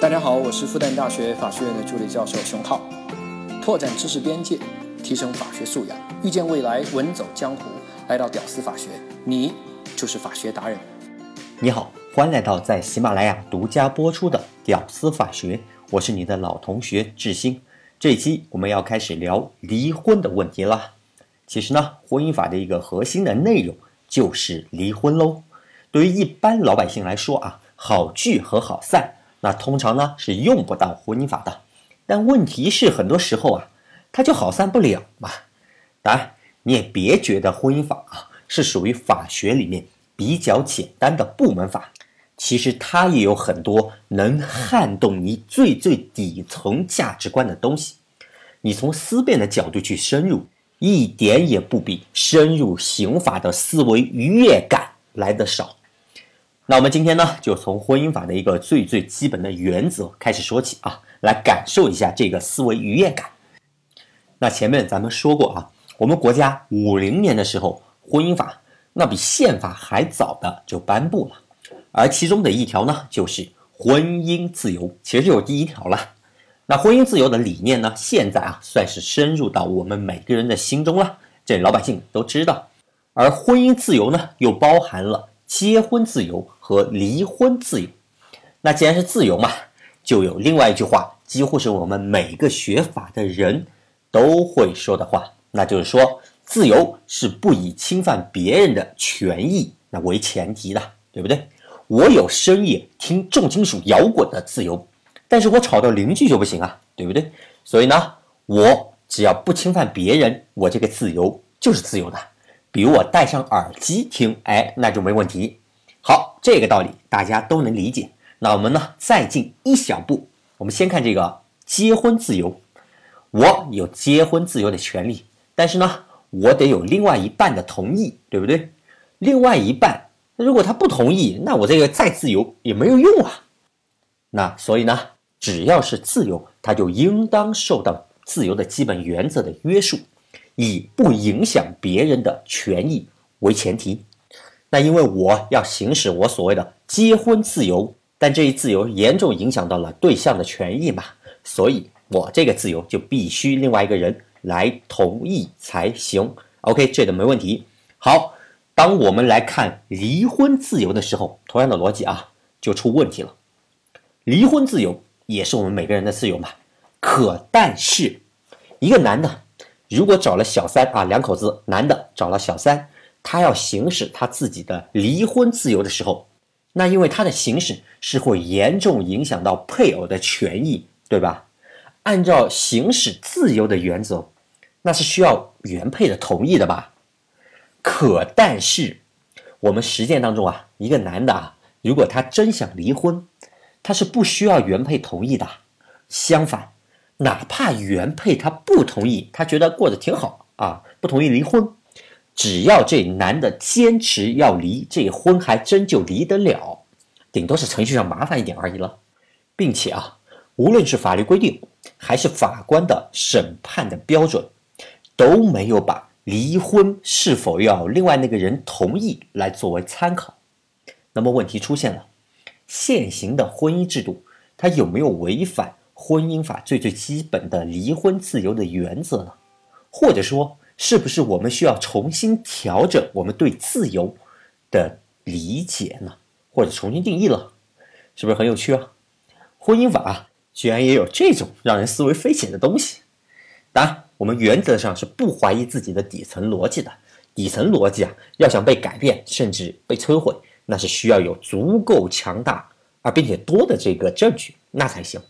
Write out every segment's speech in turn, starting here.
大家好，我是复旦大学法学院的助理教授熊浩。拓展知识边界，提升法学素养，遇见未来，稳走江湖。来到屌丝法学，你就是法学达人。你好，欢迎来到在喜马拉雅独家播出的《屌丝法学》，我是你的老同学志新。这一期我们要开始聊离婚的问题了。其实呢，婚姻法的一个核心的内容就是离婚喽。对于一般老百姓来说啊，好聚和好散。那通常呢是用不到婚姻法的，但问题是很多时候啊，它就好散不了嘛。当然，你也别觉得婚姻法啊是属于法学里面比较简单的部门法，其实它也有很多能撼动你最最底层价值观的东西。你从思辨的角度去深入，一点也不比深入刑法的思维愉悦感来的少。那我们今天呢，就从婚姻法的一个最最基本的原则开始说起啊，来感受一下这个思维愉悦感。那前面咱们说过啊，我们国家五零年的时候，婚姻法那比宪法还早的就颁布了，而其中的一条呢，就是婚姻自由，其实就是第一条了。那婚姻自由的理念呢，现在啊，算是深入到我们每个人的心中了，这老百姓都知道。而婚姻自由呢，又包含了。结婚自由和离婚自由，那既然是自由嘛，就有另外一句话，几乎是我们每个学法的人都会说的话，那就是说，自由是不以侵犯别人的权益那为前提的，对不对？我有深夜听重金属摇滚的自由，但是我吵到邻居就不行啊，对不对？所以呢，我只要不侵犯别人，我这个自由就是自由的。比如我戴上耳机听，哎，那就没问题。好，这个道理大家都能理解。那我们呢，再进一小步，我们先看这个结婚自由。我有结婚自由的权利，但是呢，我得有另外一半的同意，对不对？另外一半，如果他不同意，那我这个再自由也没有用啊。那所以呢，只要是自由，他就应当受到自由的基本原则的约束。以不影响别人的权益为前提，那因为我要行使我所谓的结婚自由，但这一自由严重影响到了对象的权益嘛，所以我这个自由就必须另外一个人来同意才行。OK，这个没问题。好，当我们来看离婚自由的时候，同样的逻辑啊，就出问题了。离婚自由也是我们每个人的自由嘛，可但是一个男的。如果找了小三啊，两口子男的找了小三，他要行使他自己的离婚自由的时候，那因为他的行使是会严重影响到配偶的权益，对吧？按照行使自由的原则，那是需要原配的同意的吧？可但是我们实践当中啊，一个男的啊，如果他真想离婚，他是不需要原配同意的，相反。哪怕原配他不同意，他觉得过得挺好啊，不同意离婚，只要这男的坚持要离，这婚还真就离得了，顶多是程序上麻烦一点而已了，并且啊，无论是法律规定还是法官的审判的标准，都没有把离婚是否要另外那个人同意来作为参考。那么问题出现了，现行的婚姻制度它有没有违反？婚姻法最最基本的离婚自由的原则呢？或者说，是不是我们需要重新调整我们对自由的理解呢？或者重新定义了？是不是很有趣啊？婚姻法居然也有这种让人思维飞起的东西。当然，我们原则上是不怀疑自己的底层逻辑的。底层逻辑啊，要想被改变甚至被摧毁，那是需要有足够强大而并且多的这个证据，那才行。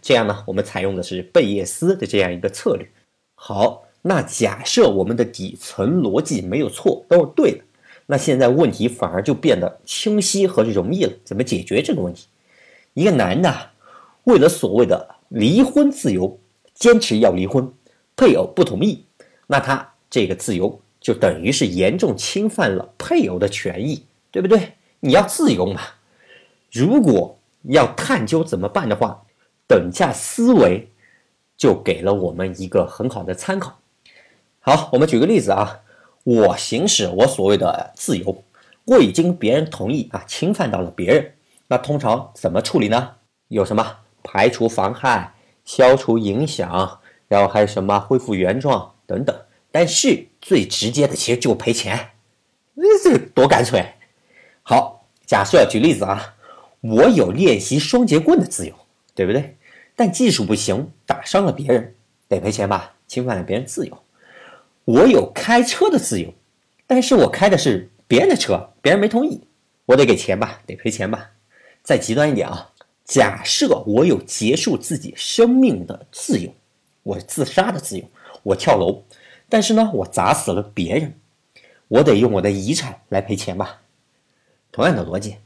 这样呢，我们采用的是贝叶斯的这样一个策略。好，那假设我们的底层逻辑没有错，都是对的，那现在问题反而就变得清晰和容易了。怎么解决这个问题？一个男的为了所谓的离婚自由，坚持要离婚，配偶不同意，那他这个自由就等于是严重侵犯了配偶的权益，对不对？你要自由嘛？如果要探究怎么办的话。等价思维就给了我们一个很好的参考。好，我们举个例子啊，我行使我所谓的自由，未经别人同意啊，侵犯到了别人，那通常怎么处理呢？有什么排除妨害、消除影响，然后还有什么恢复原状等等。但是最直接的其实就赔钱，这这多干脆。好，假设举例子啊，我有练习双节棍的自由，对不对？但技术不行，打伤了别人，得赔钱吧？侵犯了别人自由。我有开车的自由，但是我开的是别人的车，别人没同意，我得给钱吧？得赔钱吧？再极端一点啊，假设我有结束自己生命的自由，我自杀的自由，我跳楼，但是呢，我砸死了别人，我得用我的遗产来赔钱吧？同样的逻辑，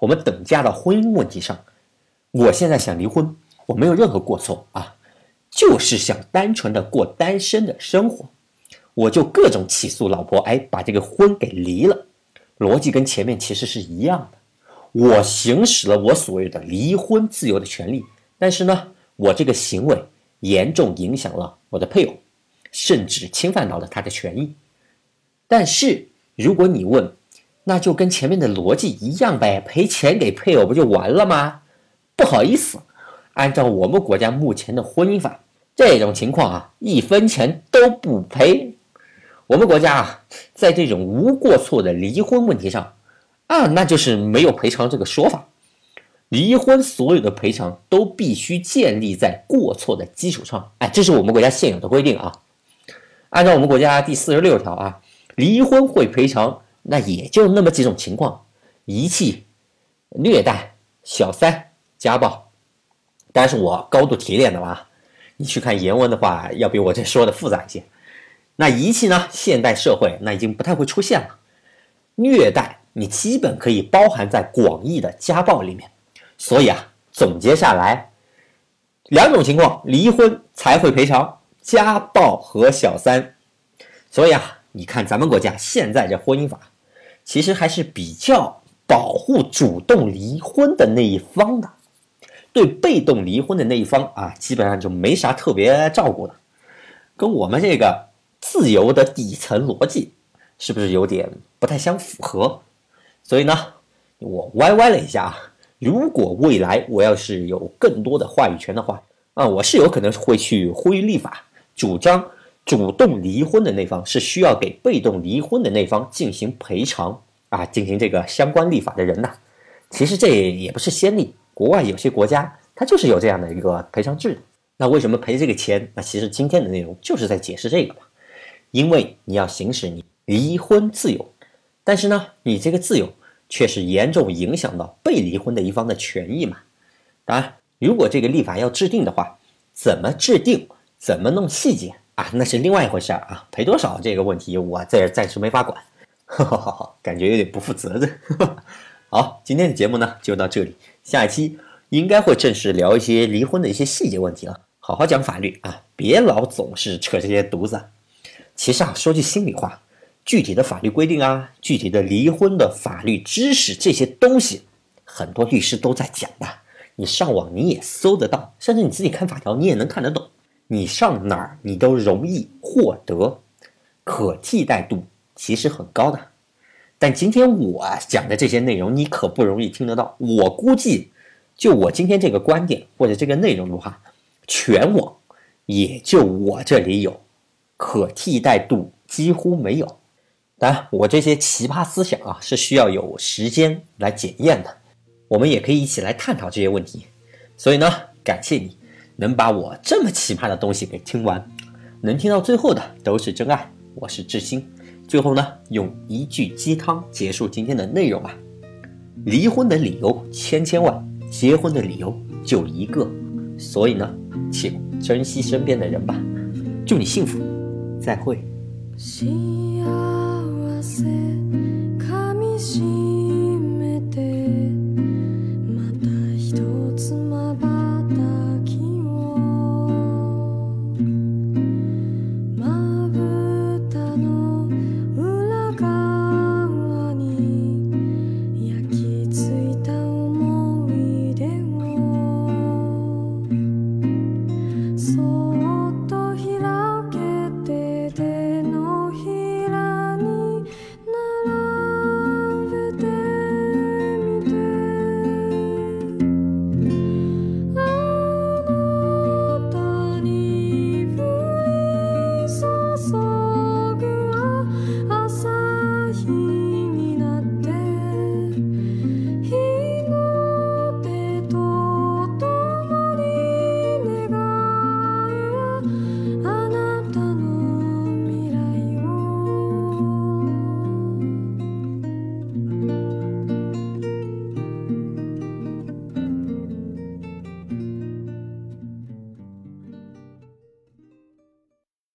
我们等价到婚姻问题上，我现在想离婚，我没有任何过错啊，就是想单纯的过单身的生活。我就各种起诉老婆，哎，把这个婚给离了，逻辑跟前面其实是一样的。我行使了我所谓的离婚自由的权利，但是呢，我这个行为严重影响了我的配偶，甚至侵犯到了他的权益。但是如果你问，那就跟前面的逻辑一样呗，赔钱给配偶不就完了吗？不好意思，按照我们国家目前的婚姻法，这种情况啊，一分钱都不赔。我们国家啊，在这种无过错的离婚问题上，啊，那就是没有赔偿这个说法。离婚所有的赔偿都必须建立在过错的基础上。哎，这是我们国家现有的规定啊。按照我们国家第四十六条啊，离婚会赔偿，那也就那么几种情况：遗弃、虐待、小三、家暴。当然是我高度提炼的吧？你去看原文的话，要比我这说的复杂一些。那遗弃呢？现代社会那已经不太会出现了。虐待你基本可以包含在广义的家暴里面。所以啊，总结下来，两种情况离婚才会赔偿：家暴和小三。所以啊，你看咱们国家现在这婚姻法，其实还是比较保护主动离婚的那一方的，对被动离婚的那一方啊，基本上就没啥特别照顾的，跟我们这个。自由的底层逻辑是不是有点不太相符合？所以呢，我歪歪了一下啊。如果未来我要是有更多的话语权的话，啊，我是有可能会去呼吁立法，主张主动离婚的那方是需要给被动离婚的那方进行赔偿啊，进行这个相关立法的人呐。其实这也不是先例，国外有些国家它就是有这样的一个赔偿制度。那为什么赔这个钱？那其实今天的内容就是在解释这个嘛。因为你要行使你离婚自由，但是呢，你这个自由却是严重影响到被离婚的一方的权益嘛。当然，如果这个立法要制定的话，怎么制定，怎么弄细节啊，那是另外一回事儿啊。赔多少这个问题，我这暂时没法管，哈哈感觉有点不负责任。好，今天的节目呢就到这里，下一期应该会正式聊一些离婚的一些细节问题了，好好讲法律啊，别老总是扯这些犊子。其实啊，说句心里话，具体的法律规定啊，具体的离婚的法律知识这些东西，很多律师都在讲的。你上网你也搜得到，甚至你自己看法条你也能看得懂。你上哪儿你都容易获得，可替代度其实很高的。但今天我讲的这些内容，你可不容易听得到。我估计，就我今天这个观点或者这个内容的话，全网也就我这里有。可替代度几乎没有，当然，我这些奇葩思想啊是需要有时间来检验的。我们也可以一起来探讨这些问题。所以呢，感谢你能把我这么奇葩的东西给听完，能听到最后的都是真爱。我是志新，最后呢，用一句鸡汤结束今天的内容吧：离婚的理由千千万，结婚的理由就一个。所以呢，请珍惜身边的人吧。祝你幸福。再会。